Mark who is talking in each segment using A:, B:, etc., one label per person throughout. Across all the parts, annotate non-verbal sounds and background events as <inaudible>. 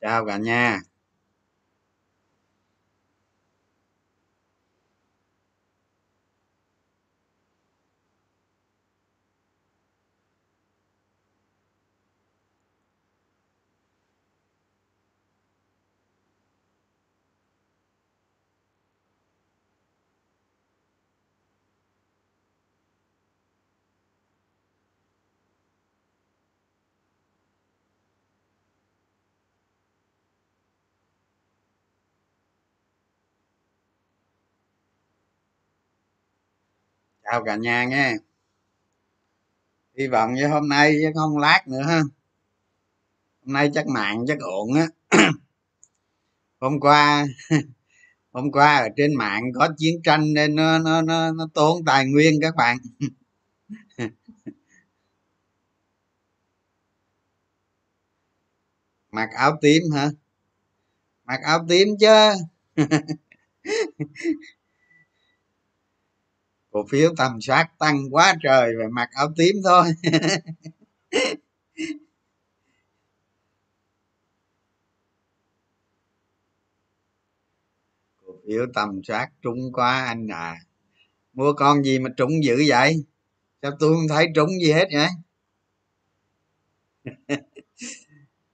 A: chào cả nhà. Chào cả nhà nghe. Hy vọng như hôm nay chứ không lát nữa ha. Hôm nay chắc mạng chắc ổn á. <clears throat> Hôm qua <laughs> hôm qua ở trên mạng có chiến tranh nên nó nó nó, nó tốn tài nguyên các bạn. <laughs> Mặc áo tím hả? Mặc áo tím chứ. <laughs> cổ phiếu tầm soát tăng quá trời và mặc áo tím thôi. <laughs> Cổ phiếu tầm soát trúng quá anh à. Mua con gì mà trúng dữ vậy? Sao tôi không thấy trúng gì hết vậy? <laughs>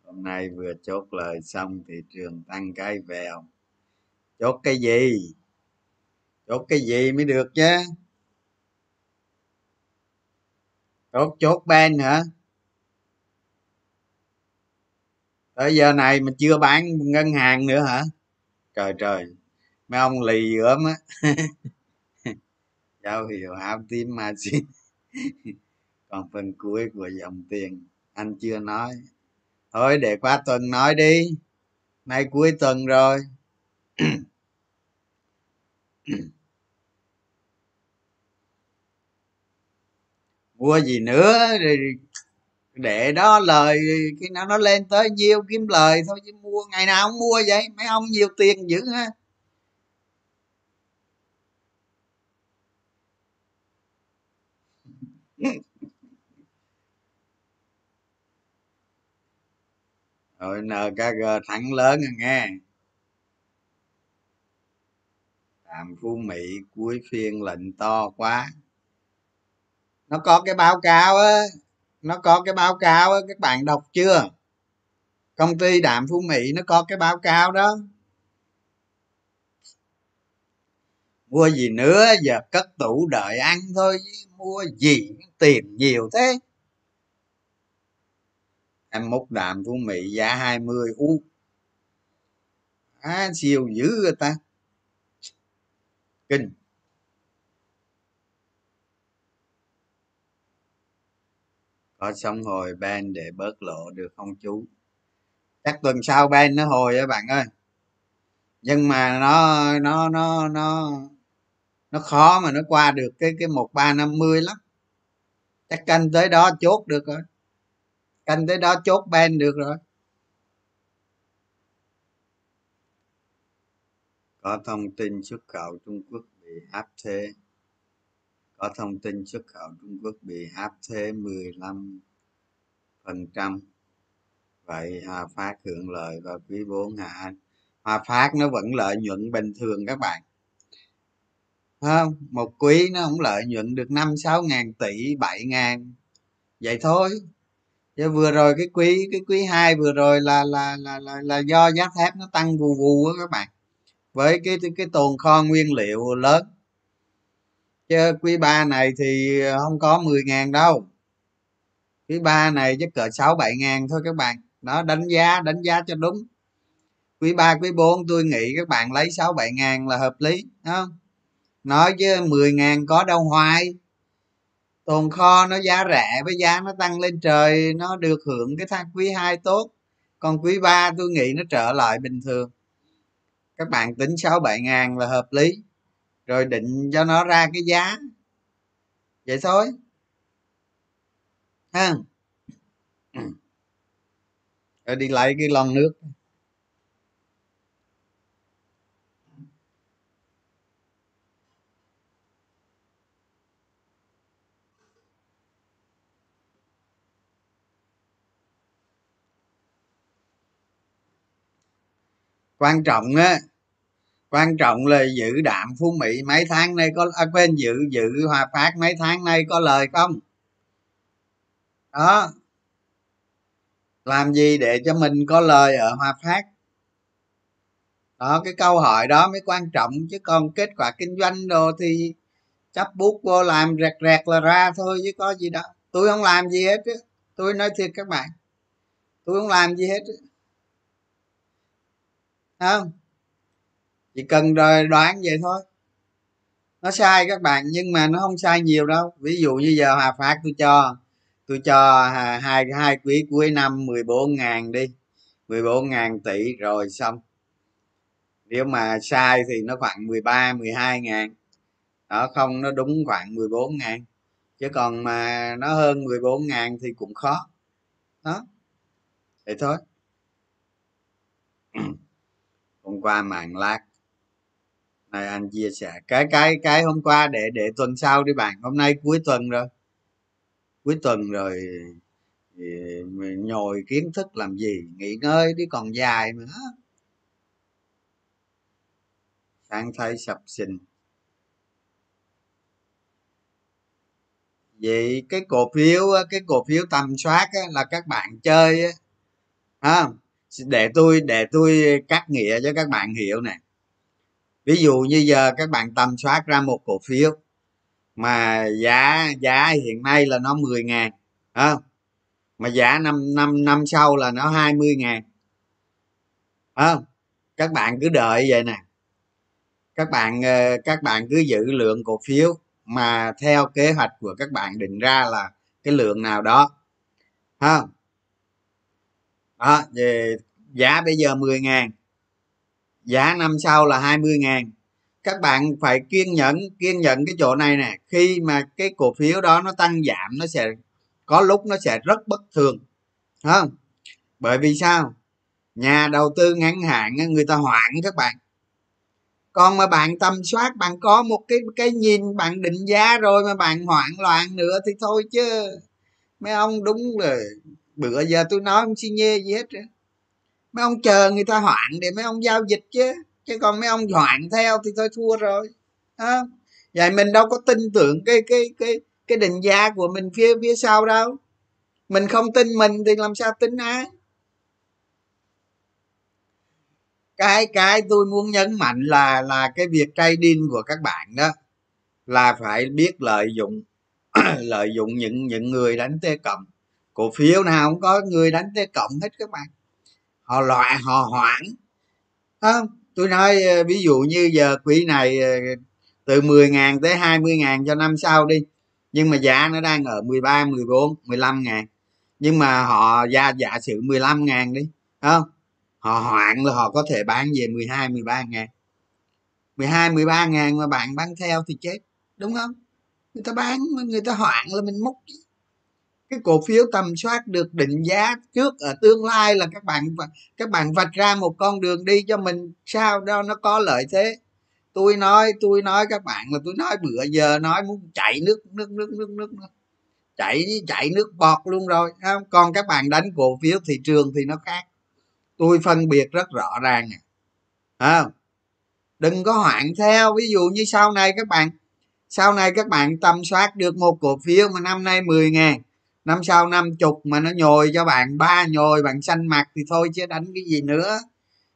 A: Hôm nay vừa chốt lời xong thị trường tăng cái vèo chốt cái gì? Chốt cái gì mới được chứ? Chốt chốt ben hả tới giờ này mà chưa bán ngân hàng nữa hả? Trời trời. Mấy ông lì ướm á. Giao hiệu tim mà xin <laughs> còn phần cuối của dòng tiền, anh chưa nói. Thôi, để qua tuần nói đi. Nay cuối tuần rồi. <clears throat> mua gì nữa? Để đó lời khi nào nó lên tới nhiêu kiếm lời thôi chứ mua, ngày nào không mua vậy, mấy ông nhiều tiền dữ ha. <laughs> Rồi nkg thẳng lớn rồi nghe. Làm phú mỹ, cuối phiên lệnh to quá nó có cái báo cáo á nó có cái báo cáo á các bạn đọc chưa? Công ty đạm phú mỹ nó có cái báo cáo đó. Mua gì nữa giờ cất tủ đợi ăn thôi mua gì tiền nhiều thế. Em múc đạm phú mỹ giá 20 u. À, siêu dữ người ta. Kinh. Có sống hồi ben để bớt lộ được không chú? Chắc tuần sau ben nó hồi á bạn ơi. Nhưng mà nó nó nó nó nó khó mà nó qua được cái cái một ba năm mươi lắm. Chắc canh tới đó chốt được rồi. Canh tới đó chốt ben được rồi. Có thông tin xuất khẩu trung quốc bị áp thuế có thông tin xuất khẩu Trung Quốc bị áp thuế 15 phần trăm. Vậy Hòa Phát hưởng lợi vào quý 4 hả anh? Hòa Phát nó vẫn lợi nhuận bình thường các bạn. Không? Một quý nó không lợi nhuận được năm sáu ngàn tỷ bảy ngàn. Vậy thôi. Chứ vừa rồi cái quý cái quý hai vừa rồi là là là là, là do giá thép nó tăng vù vù á các bạn. Với cái cái tồn kho nguyên liệu lớn chứ quý ba này thì không có 10 ngàn đâu. Quý ba này chắc cỡ sáu bảy ngàn thôi các bạn. Đó, đánh giá đánh giá cho đúng. Quý ba, quý 4 tôi nghĩ các bạn lấy sáu bảy ngàn là hợp lý không? Nói chứ 10 ngàn có đâu hoài. Tồn kho nó giá rẻ với giá nó tăng lên trời, nó được hưởng cái tháng quý 2 tốt. Còn quý 3 tôi nghĩ nó trở lại bình thường. Các bạn tính sáu bảy ngàn là hợp lý rồi định cho nó ra cái giá. Vậy thôi. Ha. Rồi đi lấy cái lon nước. Quan trọng á quan trọng là giữ đạm phú mỹ. Mấy tháng nay có à, quên giữ giữ hòa phát mấy tháng nay có lời không? Đó. Làm gì để cho mình có lời ở hòa phát? Đó cái câu hỏi đó mới quan trọng chứ còn kết quả kinh doanh đồ thì chấp bút vô làm rẹt rẹt là ra thôi chứ có gì đâu. Tôi không làm gì hết chứ tôi nói thiệt các bạn. Tôi không làm gì hết không? Chỉ cần rồi đoán vậy thôi. Nó sai các bạn, nhưng mà nó không sai nhiều đâu. Ví dụ như giờ hòa phát tôi cho tôi cho hai hai quý cuối năm 14 ngàn đi. 14 ngàn tỷ rồi xong. Nếu mà sai thì nó khoảng 13 12 ngàn. Đó, không, nó đúng khoảng 14 ngàn. Chứ còn mà nó hơn 14 ngàn thì cũng khó. Đó. Vậy thôi. <clears throat> Hôm qua màn lát này, anh chia sẻ. Cái cái cái hôm qua để để tuần sau đi bạn. Hôm nay cuối tuần rồi. Cuối tuần rồi thì nhồi kiến thức làm gì? Nghỉ ngơi đi còn dài nữa. Sang thay sập sình. Vậy cái cổ phiếu cái cổ phiếu tầm soát là các bạn chơi á. Để tôi để tôi cắt nghĩa cho các bạn hiểu nè ví dụ như giờ các bạn tầm soát ra một cổ phiếu mà giá giá hiện nay là nó 10 ngàn không? Mà giá năm năm năm sau là nó 20 ngàn không? Các bạn cứ đợi vậy nè. Các bạn ờ, các bạn cứ giữ lượng cổ phiếu mà theo kế hoạch của các bạn định ra là cái lượng nào đó ha đó, về giá bây giờ 10 ngàn giá năm sau là 20 ngàn. Các bạn phải kiên nhẫn kiên nhẫn cái chỗ này nè. Khi mà cái cổ phiếu đó nó tăng giảm, nó sẽ, có lúc nó sẽ rất bất thường. Không? Bởi vì sao? Nhà đầu tư ngắn hạn người ta hoảng các bạn. Còn mà bạn tầm soát, bạn có một cái cái nhìn, bạn định giá rồi mà bạn hoảng loạn nữa thì thôi chứ. Mấy ông đúng rồi bữa giờ tôi nói không xi nhê gì hết mấy ông chờ người ta hoạn để mấy ông giao dịch chứ. Chứ còn mấy ông hoạn theo thì thôi thua rồi. À, vậy mình đâu có tin tưởng cái cái cái cái định giá của mình phía phía sau đâu. Mình không tin mình thì làm sao tin ai? Cái cái tôi muốn nhấn mạnh là là cái việc trading của các bạn đó là phải biết lợi dụng <clears throat> lợi dụng những những người đánh tê cộng. Cổ phiếu nào cũng có người đánh tê cộng hết các bạn họ loại họ hoãn. Không tôi nói ờ, ví dụ như giờ quỹ này ờ, từ 10 ngàn tới 20 ngàn cho năm sau đi. Nhưng mà giá nó đang ở 13 14 15 ngàn. Nhưng mà họ ra giả sử 15 ngàn đi không? Họ hoạn là họ có thể bán về 12 13 ngàn. 12 13 ngàn mà bạn bán theo thì chết, đúng không? Người ta bán, người ta hoạn là mình múc cái cổ phiếu tầm soát được định giá trước ở tương lai là các bạn các bạn vạch ra một con đường đi cho mình sao đó nó có lợi thế? Tôi nói tôi nói các bạn là tôi nói bữa giờ nói muốn chạy nước nước nước nước nước, nước. chạy chạy nước bọt luôn rồi không? Còn các bạn đánh cổ phiếu thị trường thì nó khác. Tôi phân biệt rất rõ ràng à, đừng có hoạn theo ví dụ như sau này các bạn sau này các bạn tầm soát được một cổ phiếu mà năm nay 10 ngàn năm sau năm chục mà nó nhồi cho bạn, ba nhồi, bạn xanh mặt thì thôi chứ đánh cái gì nữa.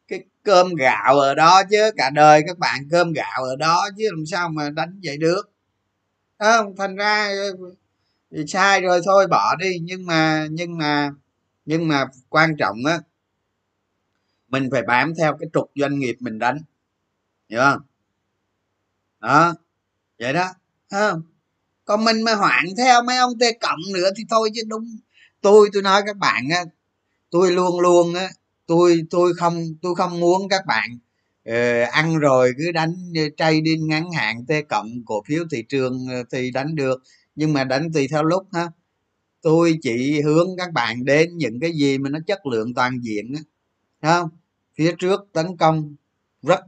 A: Cái cơm gạo ở đó chứ, cả đời các bạn cơm gạo ở đó chứ làm sao mà đánh vậy được. Không? Thành ra ờ, thì sai rồi, thôi bỏ đi. Nhưng mà nhưng mà nhưng mà quan trọng á, mình phải bám theo cái trục doanh nghiệp mình đánh. Hiểu không? Đó, vậy đó. Không? Còn mình mà hoạn theo mấy ông tê cộng nữa thì thôi chứ đúng. Tôi tôi nói các bạn á tôi luôn luôn á tôi tôi không tôi không muốn các bạn uh, ăn rồi cứ đánh ờ, trading ngắn hạn t cộng cổ phiếu thị trường ờ, thì đánh được. Nhưng mà đánh tùy theo lúc ha tôi chỉ hướng các bạn đến những cái gì mà nó chất lượng toàn diện á. Không? Phía trước tấn công rất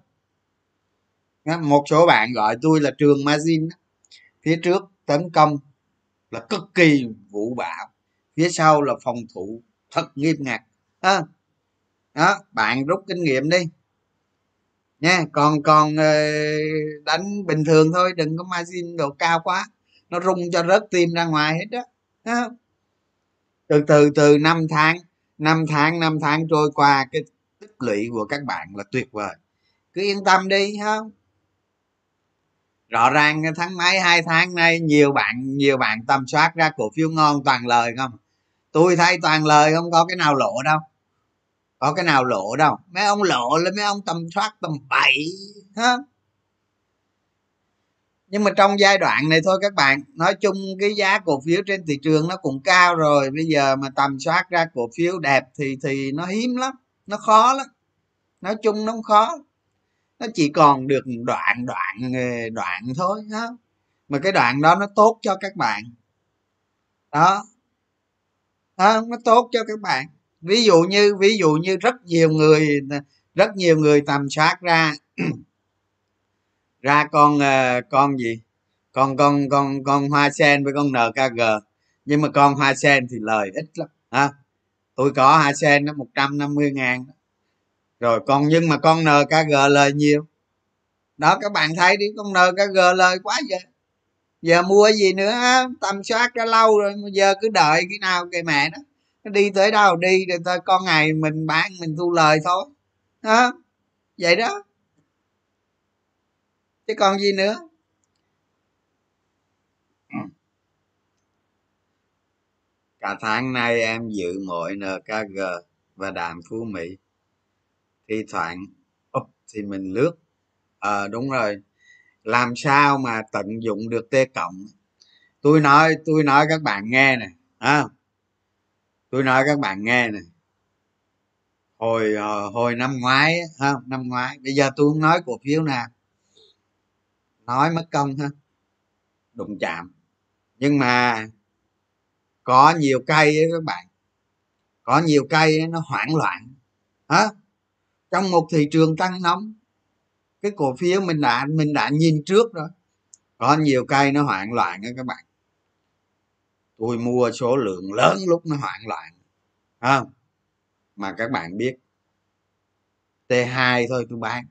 A: một số bạn gọi tôi là trường margin phía trước tấn công là cực kỳ vũ bạo phía sau là phòng thủ thật nghiêm ngặt. À, đó bạn rút kinh nghiệm đi. Nha còn còn ờ, đánh bình thường thôi đừng có margin độ cao quá. Nó rung cho rớt tim ra ngoài hết đó từ từ từ năm tháng năm tháng năm tháng trôi qua cái tích lũy của các bạn là tuyệt vời. Cứ yên tâm đi không? Rõ ràng tháng mấy hai tháng nay nhiều bạn nhiều bạn tầm soát ra cổ phiếu ngon toàn lời không? Tôi thấy toàn lời không có cái nào lộ đâu. Có cái nào lộ đâu. Mấy ông lộ lên mấy ông tầm soát tầm bậy, ha? Nhưng mà trong giai đoạn này thôi các bạn nói chung cái giá cổ phiếu trên thị trường nó cũng cao rồi. Bây giờ mà tầm soát ra cổ phiếu đẹp thì thì nó hiếm lắm nó khó lắm. Nói chung nó không khó nó chỉ còn được đoạn đoạn ờ, đoạn thôi đó. Mà cái đoạn đó nó tốt cho các bạn. Đó. Đó, nó tốt cho các bạn. Ví dụ như ví dụ như rất nhiều người rất nhiều người tầm soát ra <clears throat> ra con ờ, con gì? Con con con con hoa sen với con nkg nhưng mà con hoa sen thì lời ít lắm ha tôi có hoa sen nó một trăm năm mươi ngàn rồi còn nhưng mà con nkg lời nhiều? Đó, các bạn thấy đi, con nkg lời quá vậy. Giờ mua gì nữa? Tầm soát đã lâu rồi giờ cứ đợi cái nào cái mẹ đó. Nó đi tới đâu đi, rồi ta con ngày mình bán, mình thu lời thôi. Đó vậy đó. Chứ còn gì nữa? Cả tháng nay em giữ mọi nkg và đàm phú mỹ thi thoảng up thì mình lướt. Ờ à, đúng rồi. Làm sao mà tận dụng được t cộng? Tôi nói tôi nói các bạn nghe nè à, tôi nói các bạn nghe nè. Hồi ờ, hồi năm ngoái ha năm ngoái bây giờ tôi không nói cổ phiếu nào. Nói mất công ha. Đụng chạm. Nhưng mà có nhiều cây ấy các bạn. Có nhiều cây ấy, nó hoảng loạn. Hả? Trong một thị trường tăng nóng, cái cổ phiếu mình đã mình đã nhìn trước rồi. Có nhiều cây nó hoạn loạn đó các bạn. Tôi mua số lượng lớn lúc nó hoạn loạn không? Mà các bạn biết, t 2 thôi tôi bán.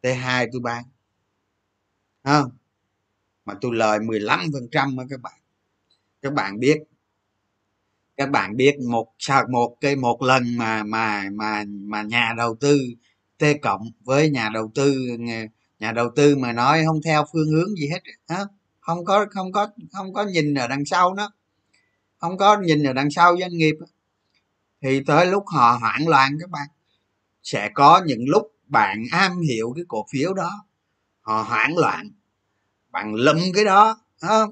A: T 2 tôi bán không? Mà tôi lời 15 phần trăm các bạn. Các bạn biết các bạn biết một sao một cái, một lần mà mà mà mà nhà đầu tư t cộng với nhà đầu tư nhà đầu tư mà nói không theo phương hướng gì hết, hả? Không có không có không có nhìn ở đằng sau nó. Không có nhìn ở đằng sau doanh nghiệp. Thì tới lúc họ hoảng loạn các bạn, sẽ có những lúc bạn am hiểu cái cổ phiếu đó, họ hoảng loạn. Bạn lụm cái đó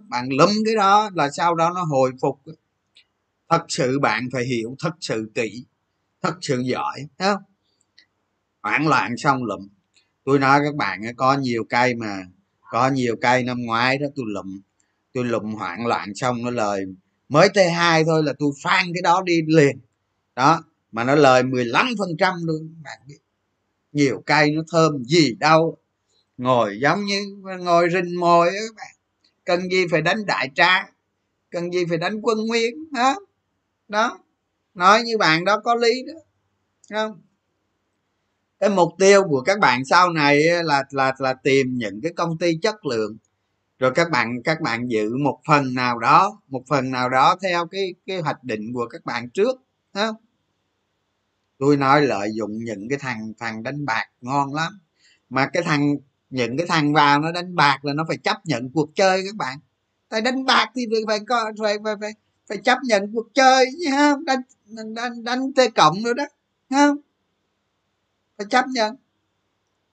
A: bạn lụm cái đó là sau đó nó hồi phục thật sự bạn phải hiểu thật sự kỹ, thật sự giỏi không? Hoảng loạn xong lụm. Tôi nói các bạn có nhiều cây mà, có nhiều cây năm ngoái đó tôi lụm. Tôi lụm hoảng loạn xong nó lời mới t 2 thôi là tôi phan cái đó đi liền. Đó, mà nó lời 15 phần trăm luôn, bạn biết. Nhiều cây nó thơm gì đâu. Ngồi giống như ngồi rình mồi á các bạn. Cần gì phải đánh đại tra cần gì phải đánh quân nguyên đó đó. Nói như bạn đó có lý đó. Không? Cái mục tiêu của các bạn sau này là là là tìm những cái công ty chất lượng. Rồi các bạn các bạn giữ một phần nào đó một phần nào đó theo cái cái hoạch định của các bạn trước. Không? Tôi nói lợi dụng những cái thằng thằng đánh bạc ngon lắm. Mà cái thằng những cái thằng vào nó đánh bạc là nó phải chấp nhận cuộc chơi các bạn. Tại đánh bạc thì phải có phải phải phải, phải chấp nhận cuộc chơi chứ không đánh đánh đánh t cộng nữa đó không phải chấp nhận.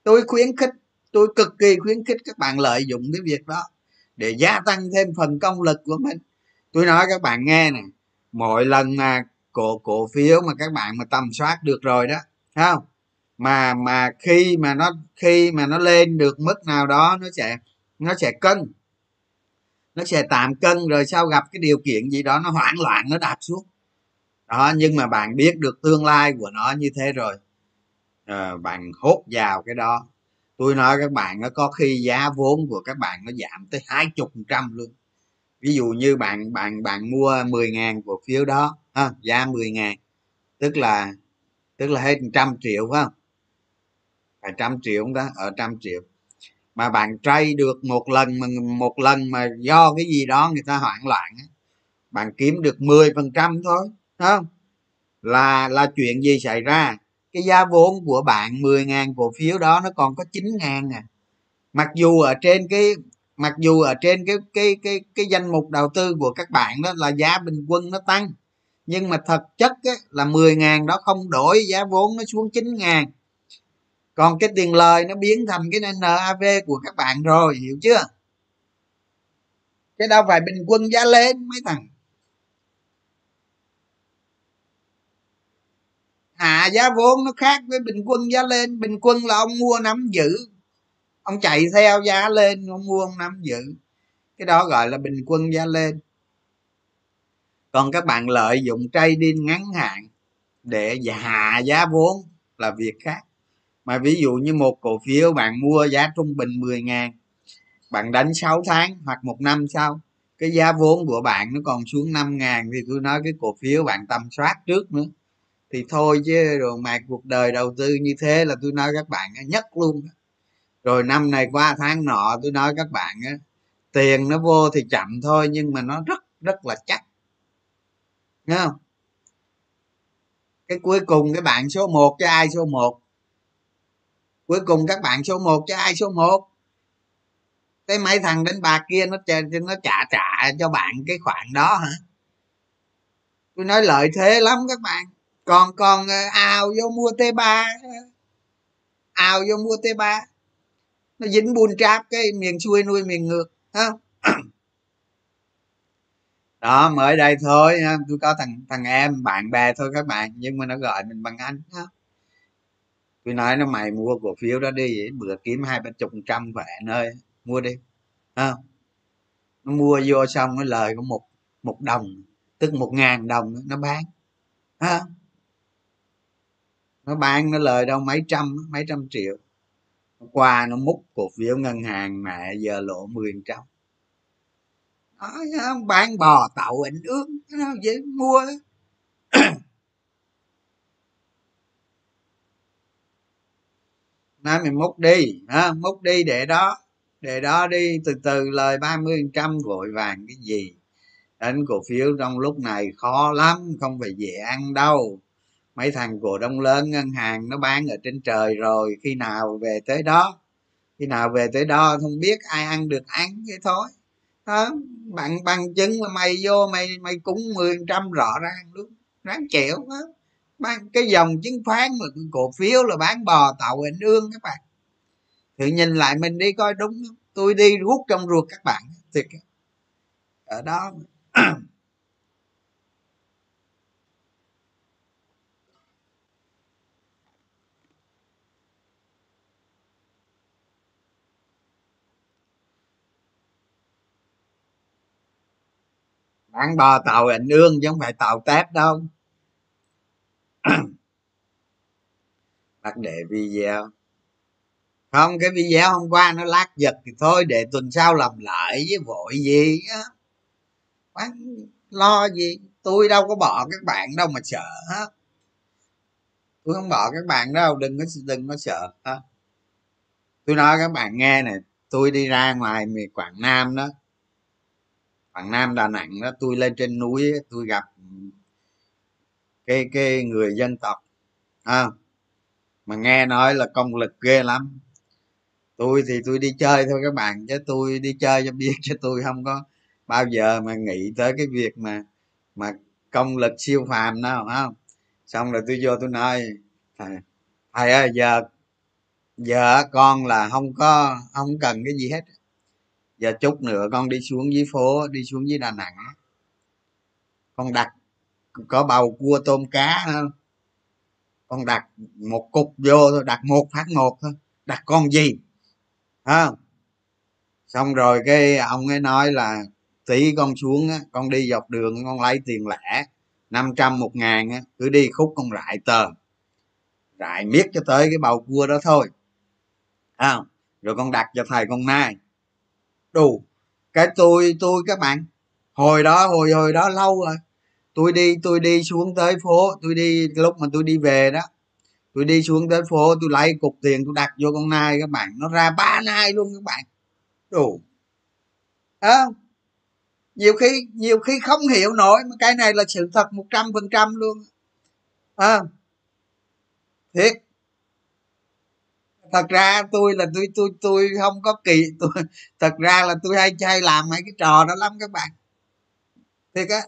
A: Tôi khuyến khích, tôi cực kỳ khuyến khích các bạn lợi dụng cái việc đó để gia tăng thêm phần công lực của mình. Tôi nói các bạn nghe nè, mỗi lần mà cổ cổ phiếu mà các bạn mà tầm soát được rồi đó không mà mà khi mà nó, khi mà nó lên được mức nào đó, nó sẽ nó sẽ cân nó sẽ tạm cân rồi sau gặp cái điều kiện gì đó nó hoảng loạn nó đạp xuống. Đó nhưng mà bạn biết được tương lai của nó như thế rồi. À, bạn hốt vào cái đó. Tôi nói các bạn nó có khi giá vốn của các bạn nó giảm tới hai chục trăm luôn. Ví dụ như bạn bạn bạn mua 10 ngàn cổ phiếu đó ha, giá 10 ngàn tức là tức là hết trăm triệu phải không? Phải trăm triệu không ta? Ở trăm triệu mà bạn trade được một lần mà một lần mà do cái gì đó người ta hoảng loạn bạn kiếm được 10% phần trăm thôi không? Là là chuyện gì xảy ra? Cái giá vốn của bạn 10.000 cổ phiếu đó nó còn có 9 ngàn à. Mặc dù ở trên cái mặc dù ở trên cái cái cái cái danh mục đầu tư của các bạn đó là giá bình quân nó tăng nhưng mà thật chất ấy, là 10.000 đó không đổi giá vốn nó xuống 9.000 còn cái tiền lời nó biến thành cái NAV của các bạn rồi, hiểu chưa? Cái đâu phải bình quân giá lên mấy thằng? Hạ giá vốn nó khác với bình quân giá lên. Bình quân là ông mua nắm giữ. Ông chạy theo giá lên, ông mua ông nắm giữ. Cái đó gọi là bình quân giá lên. Còn các bạn lợi dụng trading ngắn hạn để hạ giá vốn là việc khác mà ví dụ như một cổ phiếu bạn mua giá trung bình 10 ngàn, bạn đánh 6 tháng hoặc một năm sau, cái giá vốn của bạn nó còn xuống 5 ngàn thì tôi nói cái cổ phiếu bạn tầm soát trước nữa. Thì thôi chứ rồi mà cuộc đời đầu tư như thế là tôi nói các bạn nhất luôn rồi năm này qua tháng nọ tôi nói các bạn á, tiền nó vô thì chậm thôi nhưng mà nó rất rất là chắc. Nghe không? Cái cuối cùng cái bạn số 1 cho ai số 1 cuối cùng các bạn số 1 cho ai số 1 cái mấy thằng đánh bạc kia nó trả, nó trả trả cho bạn cái khoản đó hả? Tôi nói lợi thế lắm các bạn. Còn còn ờ, ao ào vô mua t 3 ào vô mua t 3 nó dính buôn tráp cái miền xuôi nuôi miền ngược không đó mới đây thôi tôi có thằng thằng em bạn bè thôi các bạn. Nhưng mà nó gọi mình bằng anh đó tôi nói nó mày mua cổ phiếu đó đi bữa kiếm hai ba chục trăm khỏe nơi mua đi. Không? Nó mua vô xong nó lời có một một đồng tức một ngàn đồng nó bán. Ha nó bán nó lời đâu mấy trăm mấy trăm triệu. Qua nó múc cổ phiếu ngân hàng mẹ giờ lộ mười trăm. Đó, bán bò tậu ảnh ước nó dễ mua <clears throat> nói mình múc đi ha múc đi để đó để đó đi, từ từ lời ba mươi trăm vội vàng cái gì. Đánh cổ phiếu trong lúc này khó lắm, không phải dễ ăn đâu. Mấy thằng cổ đông lớn ngân hàng nó bán ở trên trời rồi, khi nào về tới đó? Khi nào về tới đó không biết ai ăn được ăn vậy thôi. Đó, bạn bằng chứng là mày vô, mày mày cúng mười trăm rõ ràng luôn, ráng chịu hết bán cái dòng chứng khoán mà cổ phiếu là bán bò tàu hình ương các bạn. Thử nhìn lại mình đi coi đúng không? Tôi đi rút trong ruột các bạn, thiệt ở đó bán bò tàu ảnh ương chứ không phải tàu tép đâu. <clears throat> bắt để video. Không, cái video hôm qua nó lát giật thì thôi, để tuần sau làm lại với vội gì á. Bán lo gì? Tôi đâu có bỏ các bạn đâu mà sợ hết. Tôi không bỏ các bạn đâu, đừng có đừng có sợ ha tôi nói các bạn nghe này, tôi đi ra ngoài miền quảng nam đó, quảng nam, đà nẵng đó, tôi lên trên núi tôi gặp cái cái người dân tộc à, mà nghe nói là công lực ghê lắm. Tôi thì tôi đi chơi thôi các bạn chứ tôi đi chơi cho biết chứ tôi không có bao giờ mà nghĩ tới cái việc mà mà công lực siêu phàm đâu không? Xong rồi tôi vô tôi nói thầy, thầy ơi giờ giờ con là không có không cần cái gì hết. Giờ chút nữa con đi xuống dưới phố đi xuống dưới đà nẵng con đặt có bầu cua tôm cá không con đặt một cục vô thôi đặt một phát một thôi. Đặt con gì? Ha, xong rồi cái ông ấy nói là tí con xuống á con đi dọc đường con lấy tiền lẻ năm trăm một ngàn á cứ đi khúc con rải tờ. Rải miết cho tới cái bầu cua đó thôi. Ha, rồi con đặt cho thầy con nai đủ cái tôi tôi các bạn hồi đó hồi hồi đó lâu rồi tôi đi tôi đi xuống tới phố tôi đi lúc mà tôi đi về đó tôi đi xuống tới phố tôi lấy cục tiền tôi đặt vô con nai các bạn. Nó ra ba nai luôn các bạn. Đủ à, nhiều khi nhiều khi không hiểu nổi mà cái này là sự thật một trăm phần trăm luôn. À, thiệt. Thật ra tôi là tôi tôi tôi không có kỳ tôi thật ra là tôi hay hay làm mấy cái trò đó lắm các bạn. Thiệt á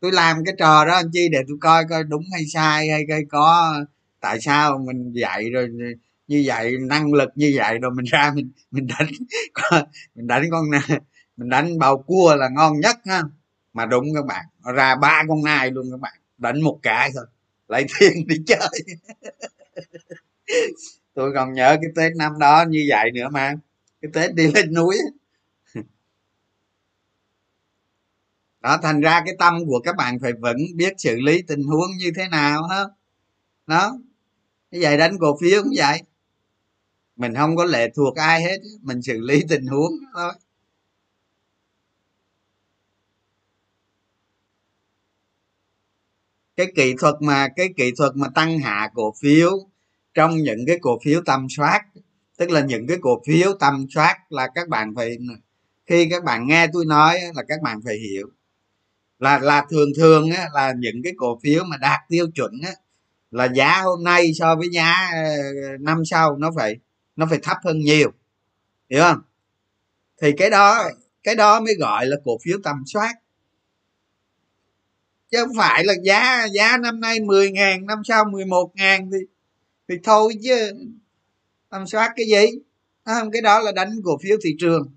A: tôi làm cái trò đó anh chi để tôi coi coi đúng hay sai hay, hay có tại sao mình dạy rồi như vậy năng lực như vậy rồi mình ra mình mình đánh <laughs> mình đánh con mình đánh bào cua là ngon nhất ha. Mà đúng các bạn ra ba con nai luôn các bạn đánh một cái thôi lấy <laughs> tiền đi chơi. <laughs> Tôi còn nhớ cái tết năm đó như vậy nữa mà cái tết đi lên núi đó, thành ra cái tâm của các bạn phải vẫn biết xử lý tình huống như thế nào hết đó. Như vậy đánh cổ phiếu cũng vậy. Mình không có lệ thuộc ai hết, mình xử lý tình huống thôi. Cái kỹ thuật mà, cái kỹ thuật mà tăng hạ cổ phiếu trong những cái cổ phiếu tầm soát, tức là những cái cổ phiếu tầm soát là các bạn phải, khi các bạn nghe tôi nói là các bạn phải hiểu là là thường thường á, là những cái cổ phiếu mà đạt tiêu chuẩn á, là giá hôm nay so với giá ờ, năm sau nó phải nó phải thấp hơn nhiều. Hiểu không? Thì cái đó cái đó mới gọi là cổ phiếu tầm soát. Chứ không phải là giá giá năm nay 10 ngàn năm sau 11 ngàn thì thì thôi chứ tầm soát cái gì? Không cái đó là đánh cổ phiếu thị trường.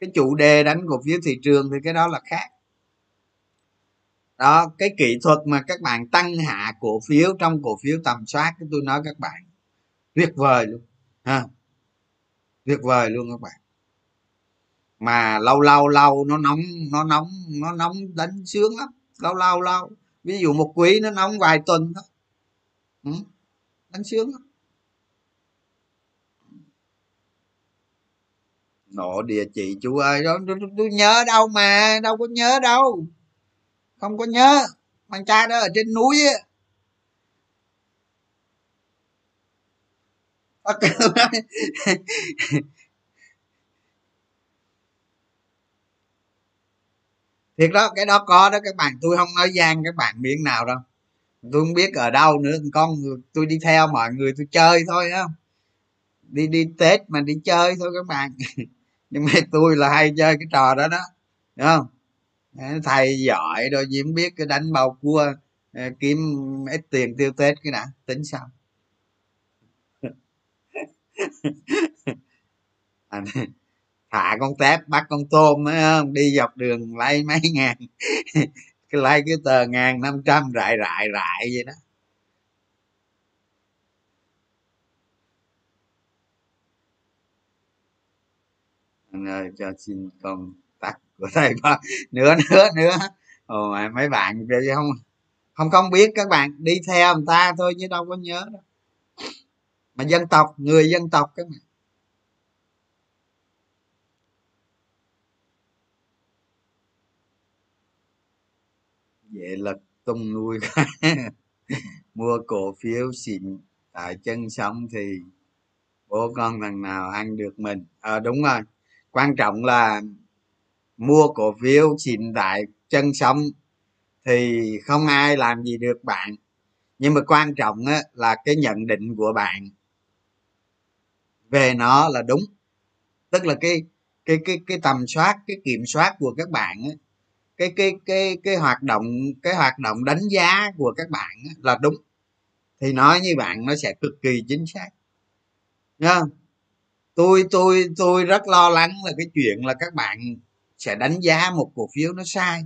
A: Cái chủ đề đánh cổ phiếu thị trường thì cái đó là khác đó cái kỹ thuật mà các bạn tăng hạ cổ phiếu trong cổ phiếu tầm soát tôi nói các bạn tuyệt vời luôn ha tuyệt vời luôn các bạn. Mà lâu lâu lâu nó nóng nó nóng nó nóng đánh sướng lắm lâu lâu lâu. Ví dụ một quý nó nóng vài tuần thôi. Ừ, đánh sướng lắm. Nộ địa chỉ chú ơi đó tôi, tôi nhớ đâu mà đâu có nhớ đâu không có nhớ. Thằng cha đó ở trên núi á. <laughs> Thiệt đó, cái đó có đó, các bạn, tôi không nói gian các bạn miếng nào đâu. Tôi không biết ở đâu nữa, con tôi đi theo mọi người, tôi chơi thôi á đi đi tết mà đi chơi thôi các bạn. <laughs> Nhưng mà tôi là hay chơi cái trò đó đó đúng không? Ờ, thầy giỏi rồi gì không biết cái đánh bao cua ờ, kiếm ít tiền tiêu tết cái nào tính sao? <laughs> À, thả con tép bắt con tôm ấy không? Đi dọc đường lấy mấy ngàn <laughs> cái lấy cái tờ ngàn năm trăm rại rại rại vậy đó. Anh ơi cho xin công của thầy ba. Nữa nữa nữa. Ồ mấy bạn không không không biết các bạn. Đi theo người ta thôi chứ đâu có nhớ đâu. Mà dân tộc người dân tộc các bạn. Dễ lực tung nuôi <laughs> mua cổ phiếu xịn tại chân sống thì bố con thằng nào ăn được mình? Ờ à, đúng rồi. Quan trọng là mua cổ phiếu xịn tại chân sông thì không ai làm gì được bạn. Nhưng mà quan trọng á, là cái nhận định của bạn. Về nó là đúng. Tức là cái cái cái cái tầm soát cái kiểm soát của các bạn á, cái cái cái cái hoạt động cái hoạt động đánh giá của các bạn á, là đúng. Thì nói như bạn nó sẽ cực kỳ chính xác. Nha tôi tôi tôi rất lo lắng là cái chuyện là các bạn sẽ đánh giá một cổ phiếu nó sai.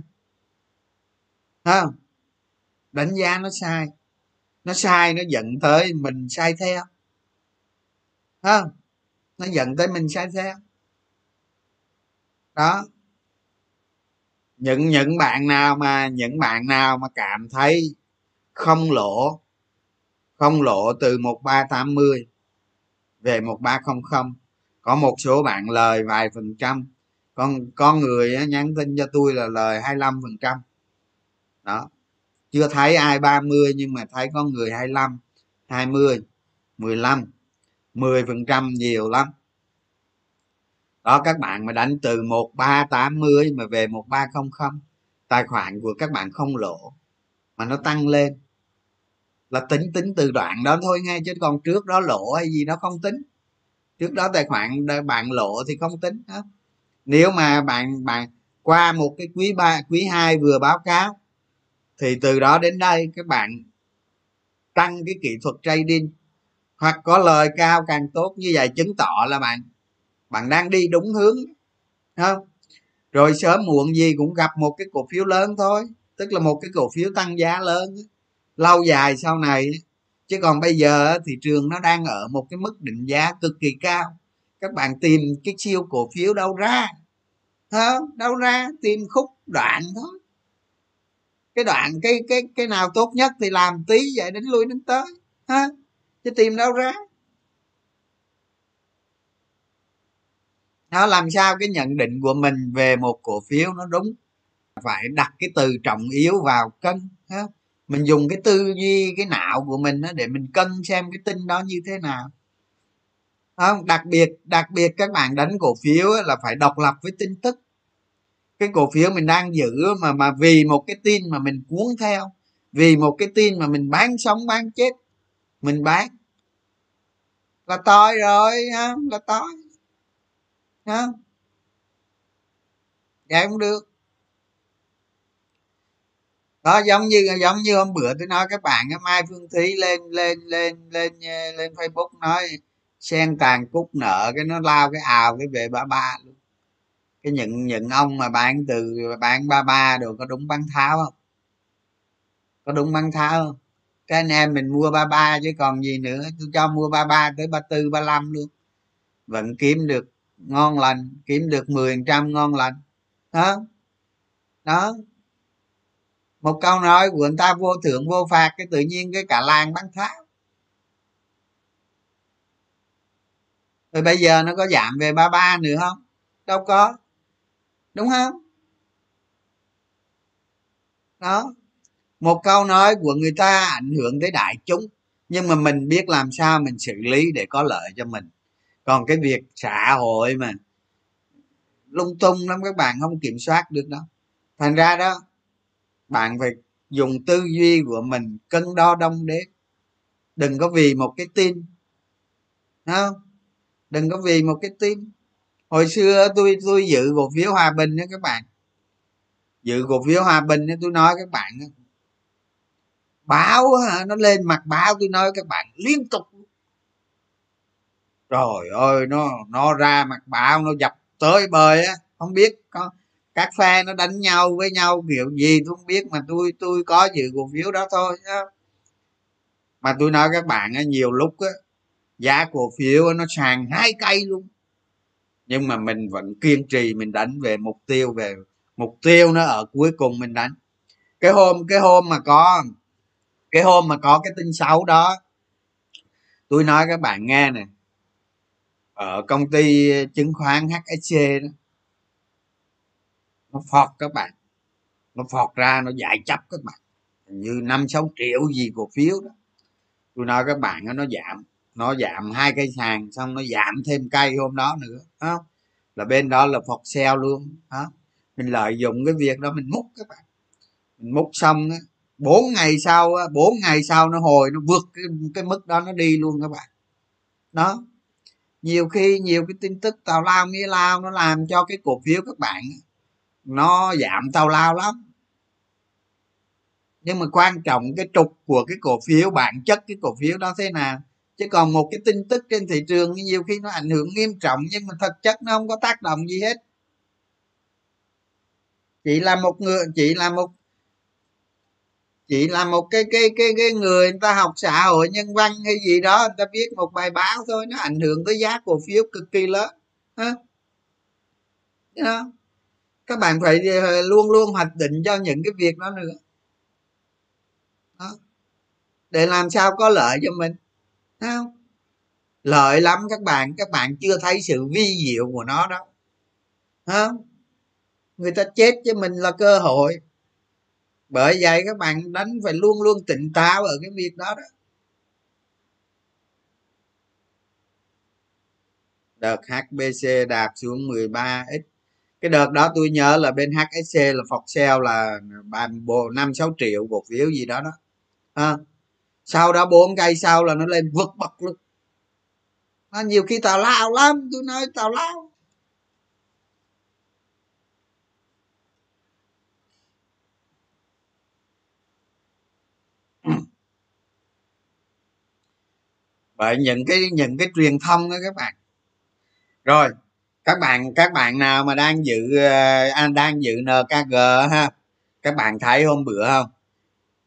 A: Không? Đánh giá nó sai. Nó sai, nó dẫn tới mình sai theo. Không? Nó dẫn tới mình sai theo. Đó. Những những bạn nào mà, những bạn nào mà cảm thấy không lỗ không lỗ từ một ba tám mươi về một ba không không, có một số bạn lời vài phần trăm con con người nhắn tin cho tôi là lời 25 phần trăm. Đó. Chưa thấy ai 30 nhưng mà thấy có người 25 20 15 10 phần trăm nhiều lắm. Đó, các bạn mà đánh từ 1380 mà về 1300 tài khoản của các bạn không lỗ mà nó tăng lên. Là tính tính từ đoạn đó thôi nghe, chứ còn trước đó lỗ hay gì nó không tính. Trước đó tài khoản bạn lộ thì không tính, đó nếu mà bạn bạn qua một cái quý ba, quý hai vừa báo cáo, thì từ đó đến đây các bạn tăng cái kỹ thuật trading. Hoặc có lời cao càng tốt như vậy chứng tỏ là bạn bạn đang đi đúng hướng không? Rồi sớm muộn gì cũng gặp một cái cổ phiếu lớn thôi, tức là một cái cổ phiếu tăng giá lớn. Lâu dài sau này, chứ còn bây giờ thị trường nó đang ở một cái mức định giá cực kỳ cao các bạn tìm cái siêu cổ phiếu đâu ra không? Đâu ra, tìm khúc đoạn thôi. Cái đoạn, cái cái cái nào tốt nhất thì làm tí vậy đến lui đến tới, ha? Chứ tìm đâu ra. Nó làm sao cái nhận định của mình về một cổ phiếu nó đúng? Phải đặt cái từ trọng yếu vào cân, ha? mình dùng cái tư duy, cái não của mình đó để mình cân xem cái tin đó như thế nào không, đặc biệt đặc biệt các bạn đánh cổ phiếu là phải độc lập với tin tức. Cái cổ phiếu mình đang giữ mà mà vì một cái tin mà mình cuốn theo, vì một cái tin mà mình bán sống, bán chết, mình bán. Là toi rồi ha là toi ha vậy không được. Đó, giống như giống như hôm bữa tôi nói các bạn mai phương thúy lên lên lên lên lên facebook nói sen tàn cúc nợ, cái nó lao, cái ào, cái về ba ba luôn. Cái những những ông mà bán từ, bán ba ba đồ, có đúng bán tháo không? Có đúng bán tháo không? Cái anh em mình mua ba ba chứ còn gì nữa, tôi cho mua ba ba tới ba tư, ba năm luôn. Vẫn kiếm được ngon lành, kiếm được mười trăm ngon lành. Đó đó. Một câu nói của người ta vô thưởng, vô phạt, cái tự nhiên cái cả làng bán tháo. Rồi bây giờ nó có giảm về ba ba nữa không? Đâu có. Đúng không? Đó. Một câu nói của người ta ảnh hưởng tới đại chúng nhưng mà mình biết làm sao mình xử lý để có lợi cho mình. Còn cái việc xã hội mà lung tung lắm các bạn không kiểm soát được đó, thành ra đó bạn phải dùng tư duy của mình cân đo đong đếm. Đừng có vì một cái tin không? Đừng có vì một cái tin hồi xưa tôi tôi dự cổ phiếu hòa bình đó các bạn. Dự cổ phiếu hòa bình đó tôi nói các bạn báo nó lên mặt báo, tôi nói các bạn, liên tục. Trời ơi, nó nó ra mặt báo, nó dập tới bời á. Không biết có, các phe nó đánh nhau với nhau kiểu gì, tôi không biết, mà tôi tôi có dự cổ phiếu đó thôi mà tôi nói các bạn nhiều lúc á giá cổ phiếu nó sàn hai cây luôn. Nhưng mà mình vẫn kiên trì, mình đánh về mục tiêu, về mục tiêu nó ở cuối cùng mình đánh. Cái hôm cái hôm mà có, cái hôm mà có cái tin xấu đó, tôi nói các bạn nghe nè. Ở công ty chứng khoán HSC đó, nó phọt các bạn. Nó phọt ra, nó giải chấp các bạn. Như năm sáu triệu gì cổ phiếu đó. Tôi nói các bạn nó giảm nó giảm hai cây sàn xong nó giảm thêm cây hôm đó nữa đó. là bên đó là phọt sale luôn đó mình lợi dụng cái việc đó mình múc các bạn. Mình múc xong á bốn ngày sau bốn ngày sau nó hồi nó vượt cái, cái mức đó nó đi luôn các bạn. Đó. Nhiều khi nhiều cái tin tức tào lao nghĩa lao nó làm cho cái cổ phiếu các bạn nó giảm tào lao lắm. Nhưng mà quan trọng cái trục của cái cổ phiếu bản chất cái cổ phiếu đó thế nào? Chứ còn một cái tin tức trên thị trường nhiều khi nó ảnh hưởng nghiêm trọng, nhưng mà thực chất nó không có tác động gì hết chị là một người chị là một chị là một cái cái cái cái người người ta học xã hội nhân văn hay gì đó, người ta viết một bài báo thôi, nó ảnh hưởng tới giá cổ phiếu cực kỳ lớn, ha đó. các bạn phải ờ, luôn luôn hoạch định cho những cái việc đó nữa đó. để làm sao có lợi cho mình không lợi lắm các bạn các bạn chưa thấy sự vi diệu của nó đó. Không người ta chết cho mình là cơ hội. Bởi vậy các bạn đánh phải luôn luôn tỉnh táo ở cái việc đó đó. Đợt HBC đạp xuống 13 x. Cái đợt đó tôi nhớ là bên HSC là phọc sale là bàn bộ năm sáu triệu cổ phiếu gì đó đó. À, sau đó bốn cây sau là nó lên vượt bậc luôn. Nó nhiều khi tào lao lắm, tôi nói tào lao. <clears throat> Bởi những cái những cái truyền thông đó các bạn. Rồi, các bạn các bạn nào mà đang dự ờ, à, đang dự nkg ha, các bạn thấy hôm bữa không?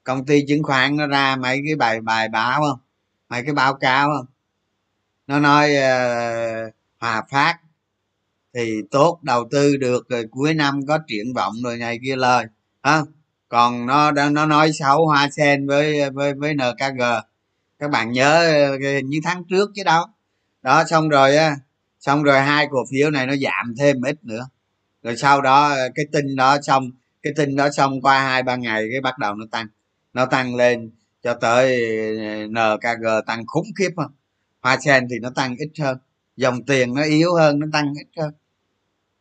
A: Công ty chứng khoán nó ra mấy cái bài bài báo không? Mấy cái báo cáo không? Nó nói uh, hòa phát thì tốt đầu tư được rồi cuối năm có triển vọng rồi này kia lời ha còn nó nó nói xấu hoa sen với với với nkg các bạn nhớ ờ, như tháng trước chứ đâu? Đó xong rồi á xong rồi hai cổ phiếu này nó giảm thêm ít nữa. Rồi sau đó ờ, cái tin đó xong cái tin đó xong qua hai ba ngày cái bắt đầu nó tăng nó tăng lên cho tới ờ, nkg tăng khủng khiếp hơn hoa sen thì nó tăng ít hơn dòng tiền nó yếu hơn nó tăng ít hơn.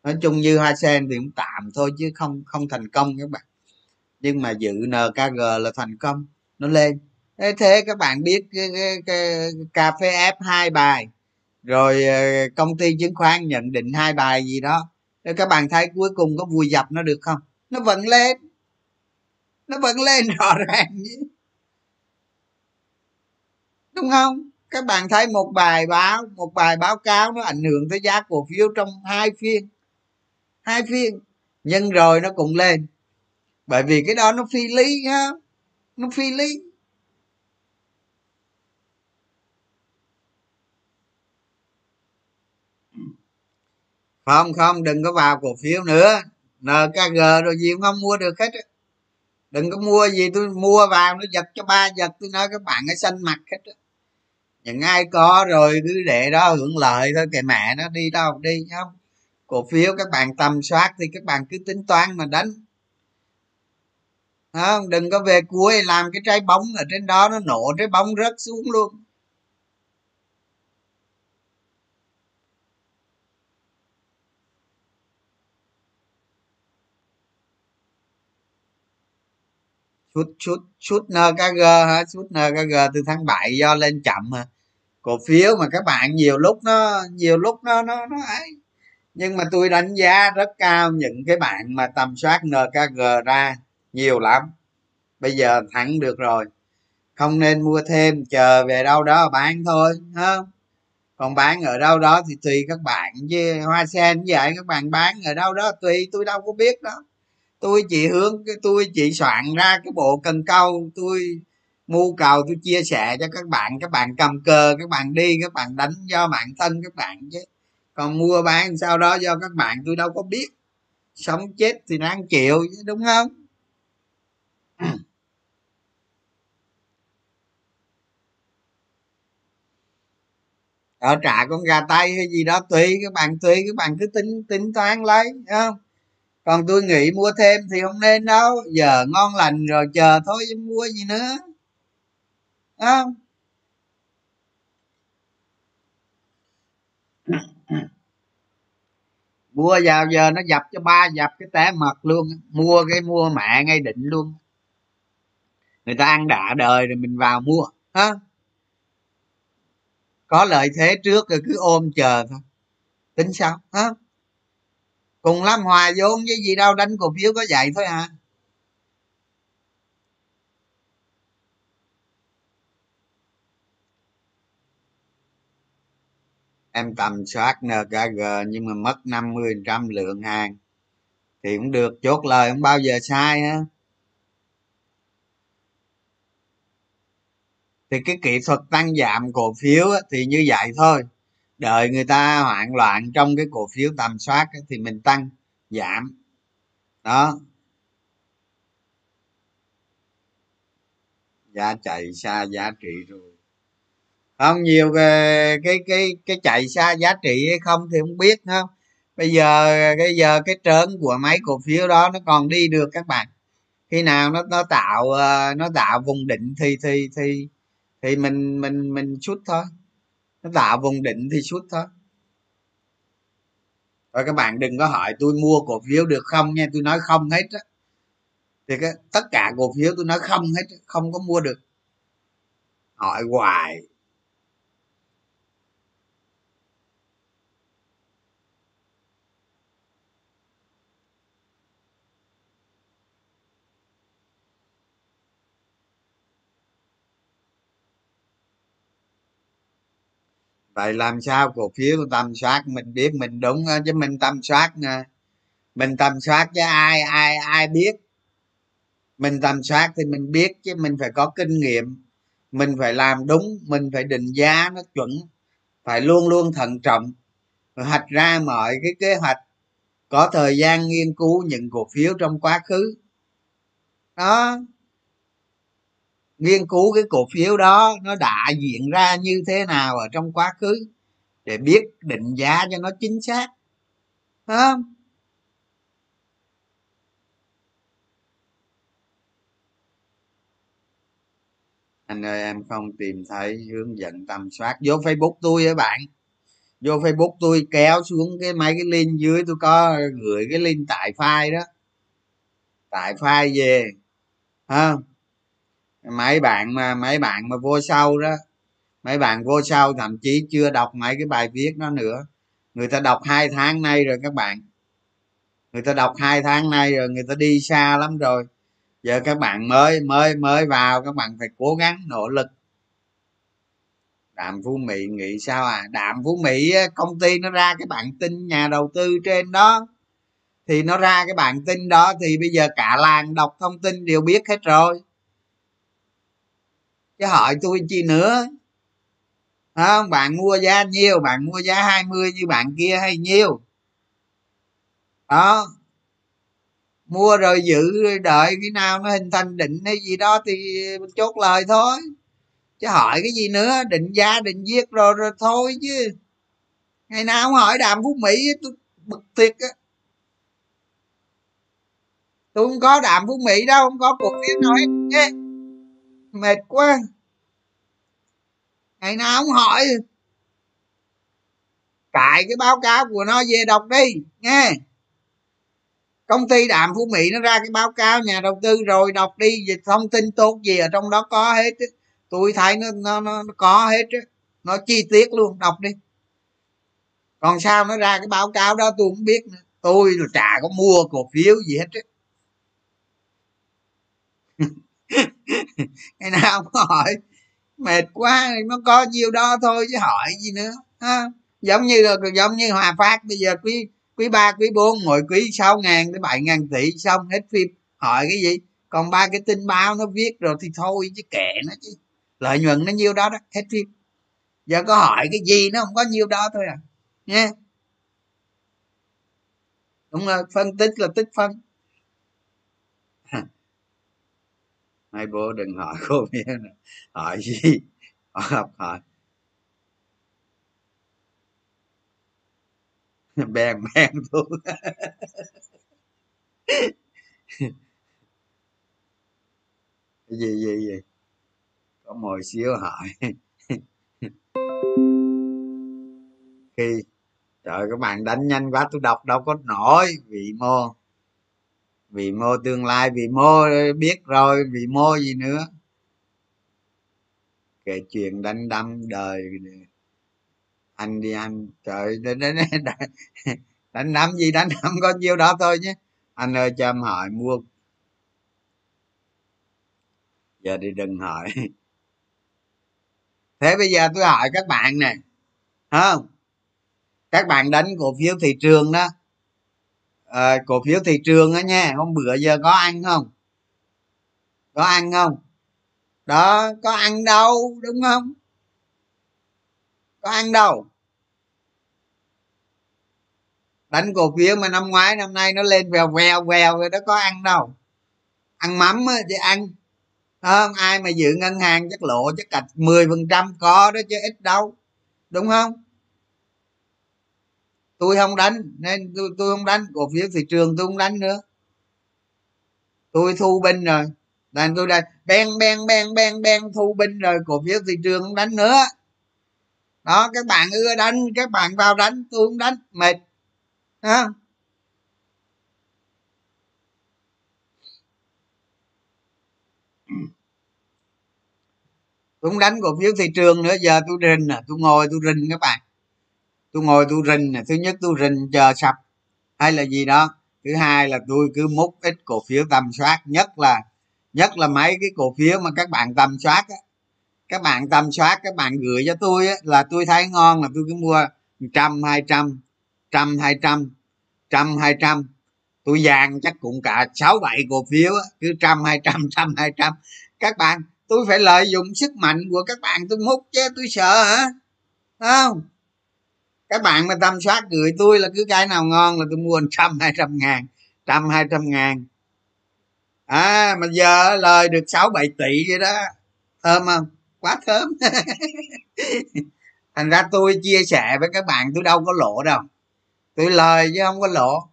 A: Nói chung như hoa sen thì cũng tạm thôi chứ không không thành công các bạn. Nhưng mà dự nkg là thành công nó lên. Thế, thế các bạn biết cái, cái, cái cà phê f hai bài rồi ờ, công ty chứng khoán nhận định hai bài gì đó. Các bạn thấy cuối cùng có vui dập nó được không? Nó vẫn lên nó vẫn lên <laughs> rõ ràng đúng không? Các bạn thấy một bài báo, một bài báo cáo nó ảnh hưởng tới giá cổ phiếu trong hai phiên. Hai phiên, nhưng rồi nó cũng lên. Bởi vì cái đó nó phi lý ha nó phi lý. Không không, đừng có vào cổ phiếu nữa. Nkg rồi gì cũng không mua được hết đừng có mua gì, tôi mua vào, nó giật cho ba giật, tôi nói các bạn ấy xanh mặt hết những ai có rồi cứ để đó hưởng lợi thôi, kệ mẹ nó đi đâu đi không? Cổ phiếu các bạn tầm soát thì các bạn cứ tính toán mà đánh. Không? Đừng có về cuối làm cái trái bóng ở trên đó, nó nổ trái bóng rớt xuống luôn. Chút chút chút nkg hả? Chút nkg từ tháng 7 do lên chậm hả cổ phiếu mà các bạn nhiều lúc nó, nhiều lúc nó nó nó ấy. Nhưng mà tôi đánh giá rất cao những cái bạn mà tầm soát nkg ra nhiều lắm. Bây giờ thẳng được rồi. Không nên mua thêm, chờ về đâu đó bán thôi không còn bán ở đâu đó thì tùy các bạn. Chứ hoa sen vậy các bạn bán ở đâu đó, tùy, tôi đâu có biết đó tôi chỉ hướng tôi chỉ soạn ra cái bộ cần câu, tôi mưu cầu tôi chia sẻ cho các bạn các bạn cầm cờ, các bạn đi, các bạn đánh do bản thân các bạn chứ. Còn mua bán sau đó do các bạn, tôi đâu có biết. Sống chết thì đang chịu chứ, đúng không? Ở trả con gà tay hay gì đó, tùy các bạn, tùy các bạn cứ tính tính toán lấy không? Còn tôi nghĩ mua thêm thì không nên đâu. Giờ ngon lành rồi chờ thôi chứ mua gì nữa. Không? Mua vào giờ nó dập cho ba dập cái té mật luôn. Mua cái, mua mẹ ngay định luôn. Người ta ăn đã đời rồi mình vào mua. Ha có lợi thế trước rồi cứ ôm chờ thôi. Tính sao? Ha cùng lắm hòa vốn với gì đâu, đánh cổ phiếu có vậy thôi à. Em tầm soát nkg nhưng mà mất 50% lượng hàng. Thì cũng được, chốt lời không bao giờ sai á. Thì cái kỹ thuật tăng giảm cổ phiếu thì như vậy thôi đợi người ta hoạn loạn trong cái cổ phiếu tầm soát thì mình tăng giảm. Đó. Giá chạy xa giá trị rồi. Không nhiều cái cái cái, cái chạy xa giá trị hay không thì không biết không? Bây giờ bây giờ cái trớn của mấy cổ phiếu đó nó còn đi được các bạn. Khi nào nó nó tạo ờ, nó tạo vùng đỉnh thì thì thì thì mình mình mình chút thôi nó tạo vùng đỉnh thì suốt thôi. Rồi các bạn đừng có hỏi tôi mua cổ phiếu được không nha tôi nói không hết á. Thì cái, tất cả cổ phiếu tôi nói không hết không có mua được. Hỏi hoài. Vậy làm sao cổ phiếu tầm soát? Mình biết mình đúng chứ mình tầm soát nè. Mình tầm soát chứ ai ai ai biết? Mình tầm soát thì mình biết chứ mình phải có kinh nghiệm. Mình phải làm đúng, mình phải định giá nó chuẩn, phải luôn luôn thận trọng. Hoạch ra mọi cái kế hoạch, có thời gian nghiên cứu những cổ phiếu trong quá khứ. Đó nghiên cứu cái cổ phiếu đó nó đã diễn ra như thế nào ở trong quá khứ để biết định giá cho nó chính xác. Không? Anh ơi, em không tìm thấy hướng dẫn tầm soát. Vô facebook tôi á bạn. Vô facebook tôi kéo xuống cái mấy cái link dưới tôi có gửi cái link tại file đó. Tại file về. Ha mấy bạn mà, mấy bạn mà vô sau đó, mấy bạn vô sau thậm chí chưa đọc mấy cái bài viết đó nữa. Người ta đọc hai tháng nay rồi các bạn. Người ta đọc hai tháng nay rồi, người ta đi xa lắm rồi. Giờ các bạn mới mới mới vào, các bạn phải cố gắng, nỗ lực. Đạm phú mỹ nghĩ sao à? Đạm phú mỹ công ty nó ra cái bản tin nhà đầu tư trên đó. Thì nó ra cái bản tin đó thì bây giờ cả làng đọc thông tin đều biết hết rồi chứ hỏi tôi chi nữa? Không? Bạn mua giá nhiêu? Bạn mua giá 20 như bạn kia hay nhiêu? Đó. Mua rồi giữ, rồi đợi cái nào nó hình thành định hay gì đó thì chốt lời thôi. Chứ hỏi cái gì nữa? Định giá, định viết rồi rồi thôi chứ. Ngày nào không hỏi đàm phú mỹ, tôi bực thiệt á. Tôi không có đàm phú mỹ đâu, không có cuộc phiếu nói. Hết mệt quá. Ngày nào không hỏi? Cài cái báo cáo của nó về đọc đi nghe. Công ty đạm phú mỹ nó ra cái báo cáo nhà đầu tư rồi đọc đi về thông tin tốt gì ở trong đó có hết tôi thấy nó nó, nó, có hết nó chi tiết luôn đọc đi. Còn sao nó ra cái báo cáo đó tôi không biết nữa. Tôi là chả có mua cổ phiếu gì hết chứ <laughs> <laughs> ngày nào cũng hỏi. Mệt quá, nó có nhiêu đó thôi chứ hỏi gì nữa, ha? Giống như là giống như hòa phát, bây giờ quý quý ba, quý bốn, mỗi quý sáu ngàn tới bảy ngàn tỷ xong, hết phim. Hỏi cái gì? Còn ba cái tin báo nó viết rồi thì thôi chứ kệ nó chứ. Lợi nhuận nó nhiêu đó đó, hết phim. Giờ có hỏi cái gì nó không có nhiêu đó thôi à nha. Đúng rồi, phân tích là tích phân. Hai bố đừng hỏi <laughs> cô biết hỏi gì? Học hỏi. <laughs> Bèn bèn luôn <laughs> gì gì gì? Có mồi xíu hỏi. Khi trời các bạn đánh nhanh quá, tôi đọc đâu có nổi, vị mô vì mô tương lai vì mô biết rồi vì mô gì nữa. Kể chuyện đánh đâm đời anh đi anh trời đánh đánh, đánh đâm gì đánh đâm có nhiêu đó thôi nhé. Anh ơi cho em hỏi mua. Giờ đi đừng hỏi. Thế bây giờ tôi hỏi các bạn nè không các bạn đánh cổ phiếu thị trường đó à, cổ phiếu thị trường á nha hôm bữa giờ có ăn không? Có ăn không? Đó có ăn đâu đúng không? Có ăn đâu? Đánh cổ phiếu mà năm ngoái năm nay nó lên vèo vèo vèo rồi đó có ăn đâu? Ăn mắm á chứ ăn. Không ai mà giữ ngân hàng chắc lộ chắc cạch 10 phần trăm có đó chứ ít đâu. Đúng không? Tôi không đánh nên tôi, tôi không đánh. Cổ phiếu thị trường tôi không đánh nữa. Tôi thu binh rồi. Nên tôi đây ben ben ben ben ben thu binh rồi. Cổ phiếu thị trường không đánh nữa. Đó các bạn ưa đánh các bạn vào đánh. Tôi không đánh. Mệt. Ha tôi không đánh. Cổ phiếu thị trường nữa. Giờ tôi rình à. Tôi ngồi tôi rình các bạn tôi ngồi tôi rình nè. Thứ nhất tôi rình chờ sập. Hay là gì đó. Thứ hai là tôi cứ múc ít cổ phiếu tầm soát. Nhất là nhất là mấy cái cổ phiếu mà các bạn tầm soát á. Các bạn tầm soát các bạn gửi cho tôi á, là tôi thấy ngon là tôi cứ mua trăm hai trăm trăm hai trăm trăm hai trăm. Tôi vàng chắc cũng cả sáu bảy cổ phiếu á, cứ trăm hai trăm trăm hai trăm. Các bạn tôi phải lợi dụng sức mạnh của các bạn tôi múc chứ tôi sợ hả? Không? Các bạn mà tâm soát gửi tôi là cứ cái nào ngon là tôi mua trăm hai trăm ngàn trăm hai trăm ngàn. À mà giờ lời được sáu bảy tỷ vậy đó. Thơm không? Quá thơm. <laughs> Thành ra tôi chia sẻ với các bạn tôi đâu có lỗ đâu. Tôi lời chứ không có lỗ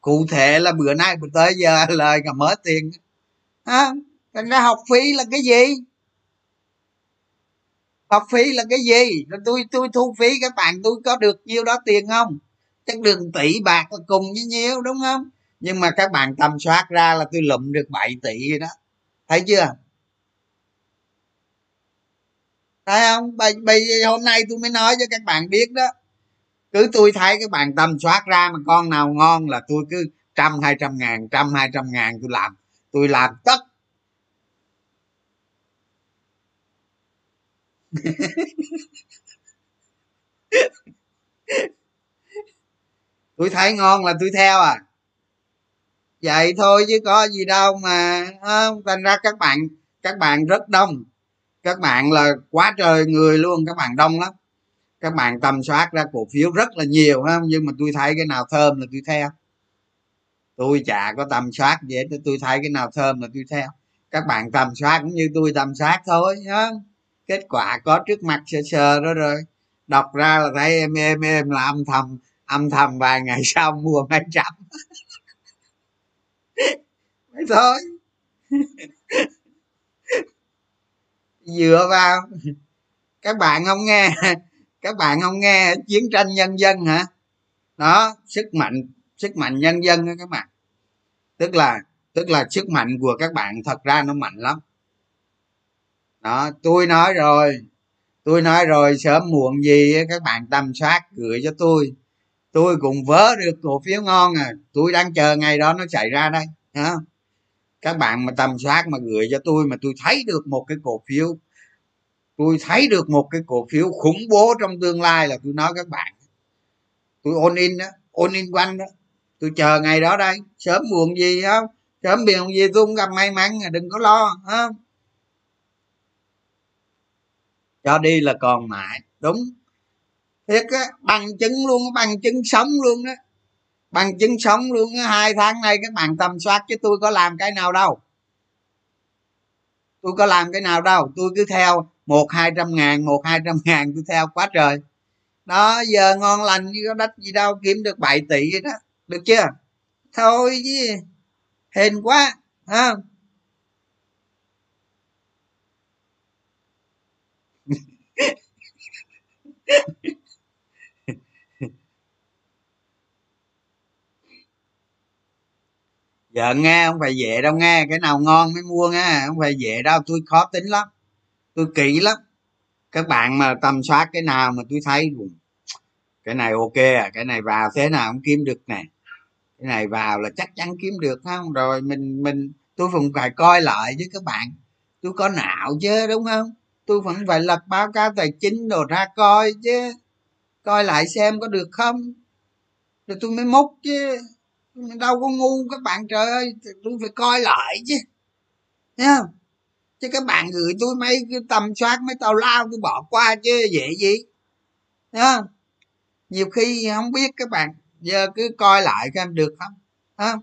A: cụ thể là bữa nay tới giờ lời cả mớ tiền. À, thành ra học phí là cái gì? Học phí là cái gì? Tôi tôi thu phí các bạn tôi có được nhiêu đó tiền không? Chắc đường tỷ bạc là cùng với nhiêu đúng không? Nhưng mà các bạn tầm soát ra là tôi lụm được 7 tỷ rồi đó. Thấy chưa? Thấy không? Bây, bây hôm nay tôi mới nói cho các bạn biết đó. Cứ tôi thấy các bạn tầm soát ra mà con nào ngon là tôi cứ trăm hai trăm ngàn trăm hai trăm ngàn tôi làm. Tôi làm tất <laughs> tôi thấy ngon là tôi theo à. Vậy thôi chứ có gì đâu mà không thành ra các bạn các bạn rất đông. Các bạn là quá trời người luôn, các bạn đông lắm. Các bạn tầm soát ra cổ phiếu rất là nhiều ha nhưng mà tôi thấy cái nào thơm là tôi theo. Tôi chả có tầm soát gì hết, tôi thấy cái nào thơm là tôi theo. Các bạn tầm soát cũng như tôi tầm soát thôi không kết quả có trước mặt sờ sờ đó rồi. Đọc ra là thấy em em em là âm thầm âm thầm vài ngày <laughs> sau mua mấy trăm. <laughs> Vậy thôi. <laughs> Dựa vào. Các bạn không nghe. Các bạn không nghe chiến tranh nhân dân hả? Đó, sức mạnh sức mạnh nhân dân đó các bạn. Tức là tức là sức mạnh của các bạn thật ra nó mạnh lắm đó, tôi nói rồi. Tôi nói rồi, sớm muộn gì các bạn tầm soát gửi cho tôi. Tôi cũng vớ được cổ phiếu ngon à. Tôi đang chờ ngày đó nó xảy ra đây, hả? Các bạn mà tầm soát mà gửi cho tôi mà tôi thấy được một cái cổ phiếu, tôi thấy được một cái cổ phiếu khủng bố trong tương lai là tôi nói các bạn. Tôi ôn in đó ôn in quanh đó. Tôi chờ ngày đó đây. Sớm muộn gì không sớm muộn gì tôi cũng gặp may mắn à, đừng có lo không cho đi là còn mãi. Đúng. Thiệt á, bằng chứng luôn, bằng chứng sống luôn đó bằng chứng sống luôn á, hai tháng nay các bạn tầm soát chứ tôi có làm cái nào đâu. Tôi có làm cái nào đâu, tôi cứ theo một hai trăm ngàn, một hai trăm ngàn tôi theo quá trời. Đó, giờ ngon lành như có đất gì đâu, kiếm được 7 tỷ vậy đó. Được chưa? Thôi chứ, hên quá ha <laughs> giận nghe không phải dễ đâu, nghe cái nào ngon mới mua nghe, không phải dễ đâu, tôi khó tính lắm, tôi kỹ lắm. Các bạn mà tầm soát cái nào mà tôi thấy cái này ok à cái này vào thế nào cũng kiếm được nè. Cái này vào là chắc chắn kiếm được không? Rồi mình mình, tôi cũng phải coi lại với các bạn, tôi có não chứ, đúng không? Tôi vẫn phải lập báo cáo tài chính đồ ra coi chứ. Coi lại xem có được không? Rồi tôi mới múc chứ. Đâu có ngu các bạn trời ơi tôi phải coi lại chứ. Thấy không? Chứ các bạn gửi tôi mấy cái tầm soát, mấy tàu lao tôi bỏ qua chứ, dễ gì? Thấy không? Nhiều khi không biết các bạn, giờ cứ coi lại xem được không? Không?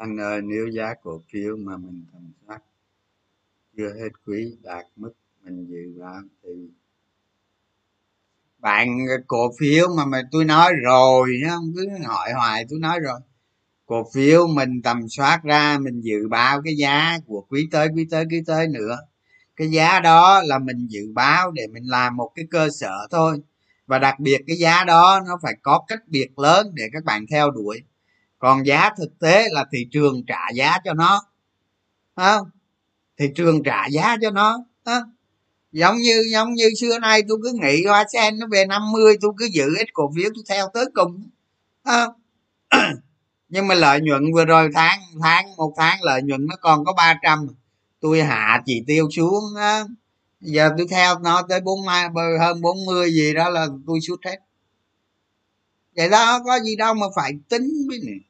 A: Anh ơi, nếu giá cổ phiếu mà mình tầm soát chưa hết quý đạt mức mình dự báo thì bạn, cổ phiếu mà mà tôi nói rồi không cứ hỏi hoài tôi nói rồi. Cổ phiếu mình tầm soát ra, mình dự báo cái giá của quý tới quý tới quý tới nữa. Cái giá đó là mình dự báo để mình làm một cái cơ sở thôi. Và đặc biệt cái giá đó nó phải có cách biệt lớn để các bạn theo đuổi còn giá thực tế là thị trường trả giá cho nó không? Thị trường trả giá cho nó không? giống như giống như xưa nay tôi cứ nghĩ hoa sen nó về 50 tôi cứ giữ ít cổ phiếu tôi theo tới cùng không? <coughs> nhưng mà lợi nhuận vừa rồi tháng tháng, một tháng lợi nhuận nó còn có 300 tôi hạ chỉ tiêu xuống á giờ tôi theo nó tới bốn hơn 40 gì đó là tôi suốt hết. Vậy đó, có gì đâu mà phải tính với này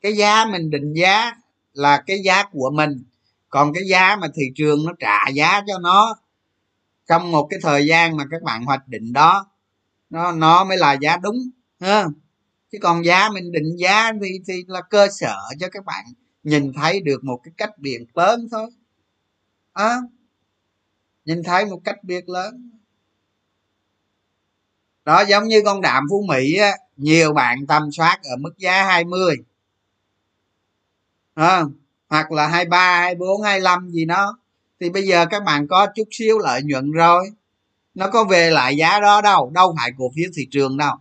A: cái giá mình định giá là cái giá của mình. Còn cái giá mà thị trường nó trả giá cho nó trong một cái thời gian mà các bạn hoạch định đó nó nó mới là giá đúng ha. Chứ còn giá mình định giá thì thì là cơ sở cho các bạn nhìn thấy được một cái cách biệt lớn thôi. À, nhìn thấy một cách biệt lớn. Đó giống như con đạm phú mỹ á nhiều bạn tầm soát ở mức giá 20 à, hoặc là 23 24 25 gì đó. Thì bây giờ các bạn có chút xíu lợi nhuận rồi. Nó có về lại giá đó đâu đâu phải cổ phiếu thị trường đâu.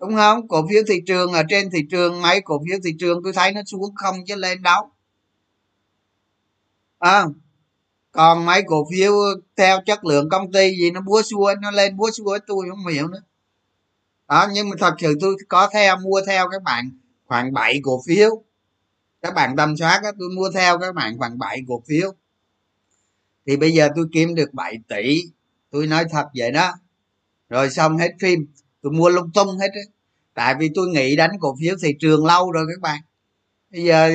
A: Đúng không? Cổ phiếu thị trường ở trên thị trường mấy cổ phiếu thị trường tôi thấy nó xuống không chứ lên đâu. À, còn mấy cổ phiếu theo chất lượng công ty gì nó búa xua nó lên búa xua tôi không hiểu nữa. Đó nhưng mà thật sự tôi có theo mua theo các bạn khoảng 7 cổ phiếu các bạn tâm soát đó tôi mua theo các bạn bằng 7 cổ phiếu. Thì bây giờ tôi kiếm được 7 tỷ. Tôi nói thật vậy đó. Rồi xong hết phim. Tôi mua lung tung hết á. Tại vì tôi nghĩ đánh cổ phiếu thị trường lâu rồi các bạn. Bây giờ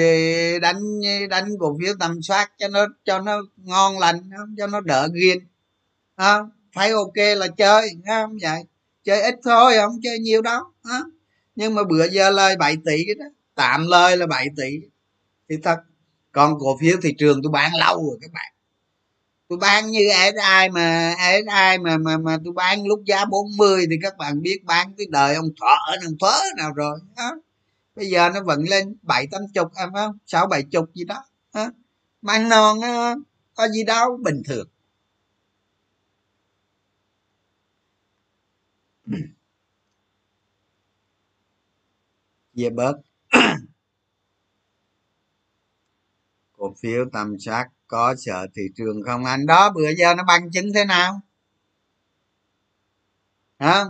A: đánh đánh cổ phiếu tầm soát cho nó cho nó ngon lành cho nó đỡ ghiền. À, phải ok là chơi không? Vậy. Chơi ít thôi không chơi nhiều đâu à. nhưng mà bữa giờ lời 7 tỷ đó. Tạm lời là 7 tỷ thì thật còn cổ phiếu thị trường tôi bán lâu rồi các bạn tôi bán như ai mà ai mà mà mà tôi bán lúc giá 40 thì các bạn biết bán cái đời ông thọ ông thớ nào rồi đó. bây giờ nó vẫn lên bảy tám chục em không sáu bảy chục gì đó đó. bán non đó, có gì đâu bình thường về bớt cổ phiếu tầm soát có sợ thị trường không? Anh đó bữa giờ nó bằng chứng thế nào? Hả?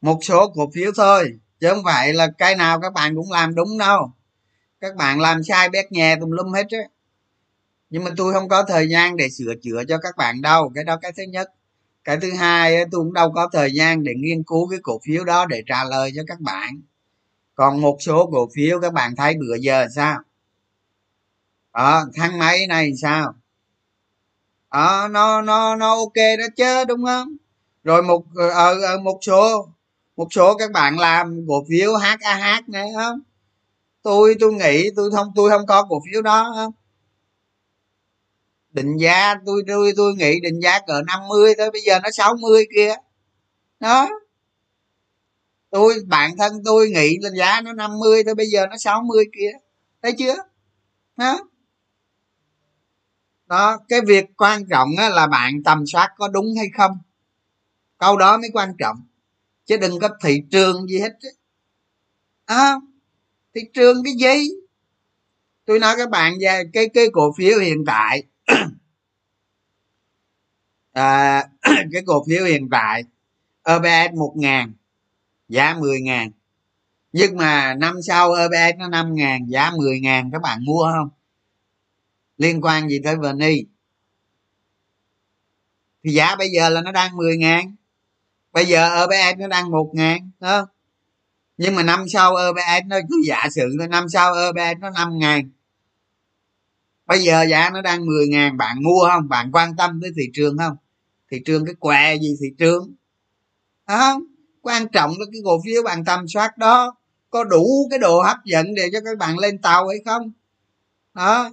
A: Một số cổ phiếu thôi, chứ không phải là cái nào các bạn cũng làm đúng đâu. Các bạn làm sai bét nhè tùm lum hết á. Nhưng mà tôi không có thời gian để sửa chữa cho các bạn đâu. Cái đó cái thứ nhất. Cái thứ hai tôi cũng đâu có thời gian để nghiên cứu cái cổ phiếu đó để trả lời cho các bạn. Còn một số cổ phiếu các bạn thấy bữa giờ sao? À, thang máy này sao? À, nó nó nó ok đó chứ đúng không? Rồi một ở, ờ, một số một số các bạn làm cổ phiếu HAH này không? Tôi tôi nghĩ tôi không tôi không có cổ phiếu đó không? Định giá tôi tôi tôi nghĩ định giá cỡ 50 thôi bây giờ nó 60 kia. Đó. Tôi bản thân tôi nghĩ là giá nó 50 thôi bây giờ nó 60 kia. Thấy chưa? Đó đó cái việc quan trọng là bạn tầm soát có đúng hay không. Câu đó mới quan trọng. Chứ đừng có thị trường gì hết à, thị trường cái gì? Tôi nói các bạn về cái cái cổ phiếu hiện tại. <coughs> À, <coughs> cái cổ phiếu hiện tại. OBS một ngàn giá 10 ngàn. Nhưng mà năm sau OBS nó 5 ngàn giá 10 ngàn các bạn mua không? Liên quan gì tới vni thì giá bây giờ là nó đang 10 ngàn. Bây giờ OBS nó đang một ngàn đó nhưng mà năm sau OBS nó cứ giả sử là năm sau OBS nó 5 ngàn. Bây giờ giá nó đang 10 ngàn, bạn mua không? Bạn quan tâm tới thị trường không? Thị trường cái què gì thị trường? Không? Quan trọng là cái cổ phiếu bạn tầm soát đó có đủ cái độ hấp dẫn để cho các bạn lên tàu hay không? Đó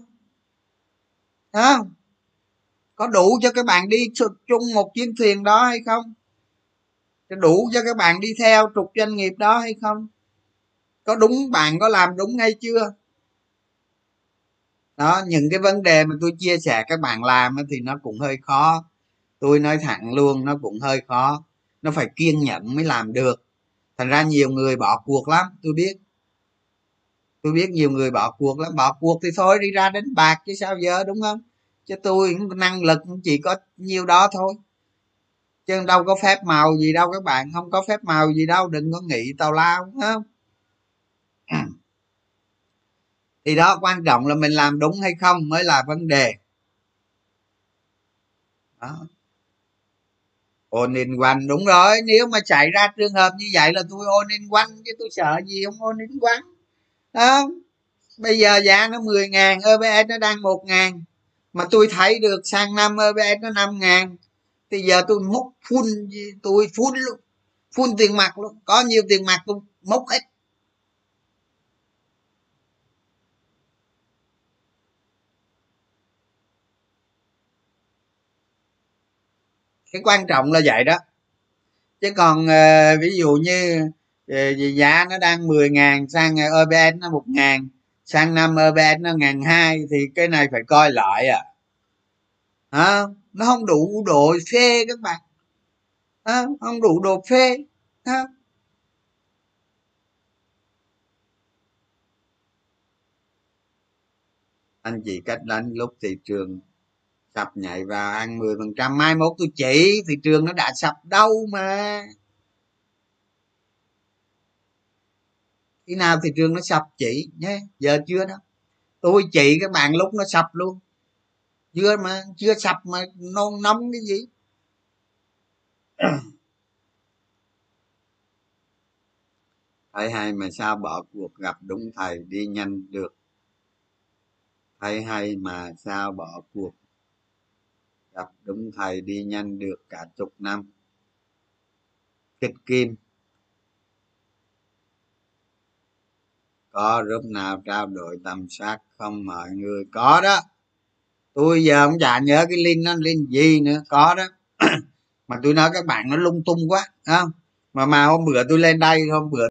A: không? Có đủ cho các bạn đi chung một chuyến thuyền đó hay không? Đủ cho các bạn đi theo trục doanh nghiệp đó hay không? Có đúng bạn có làm đúng hay chưa? Đó, những cái vấn đề mà tôi chia sẻ các bạn làm thì nó cũng hơi khó. Tôi nói thẳng luôn, nó cũng hơi khó. Nó phải kiên nhẫn mới làm được. Thành ra nhiều người bỏ cuộc lắm, tôi biết tôi biết nhiều người bỏ cuộc lắm. Bỏ cuộc thì thôi, đi ra đánh bạc chứ sao giờ, đúng không? Chứ tôi năng lực, chỉ có nhiêu đó thôi. Chứ đâu có phép màu gì đâu các bạn, không có phép màu gì đâu, đừng có nghĩ tào lao không? Thì đó, quan trọng là mình làm đúng hay không mới là vấn đề. Đó. Ôn in quanh, đúng rồi, nếu mà xảy ra trường hợp như vậy là tôi ôn in quanh chứ tôi sợ gì không ôn in quanh? Đó bây giờ giá nó 10 ngàn EPS nó đang một ngàn. Mà tôi thấy được sang năm EPS nó năm ngàn. Thì giờ tôi múc full tôi full luôn. Full tiền mặt luôn. Có nhiều tiền mặt tôi múc hết. Cái quan trọng là vậy đó. Chứ còn uh, ví dụ như giá nó đang 10 ngàn sang EBN nó một ngàn sang năm EBN nó ngàn hai thì cái này phải coi lại à à, nó không đủ độ phê các bạn. À, không đủ độ phê. À. anh chị cách đánh lúc thị trường sập nhảy vào ăn 10 phần trăm mai mốt tôi chỉ thị trường nó đã sập đâu mà. Khi nào thị trường nó sập chị nhé. Giờ chưa đó. Tôi chị các bạn lúc nó sập luôn. Chưa mà, chưa sập mà nôn nóng cái gì. <clears throat> Thầy hay mà sao bỏ cuộc gặp đúng thầy đi nhanh được. Thầy hay mà sao bỏ cuộc gặp đúng thầy đi nhanh được cả chục năm. Kịch kim. Có group nào trao đổi tầm soát không mọi người? Có đó. Tôi giờ không chả nhớ cái link nó link gì nữa. Có đó. <clears throat> Mà tôi nói các bạn nó lung tung quá không? Mà mà hôm bữa tôi lên đây, hôm bữa